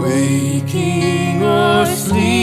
waking or sleeping.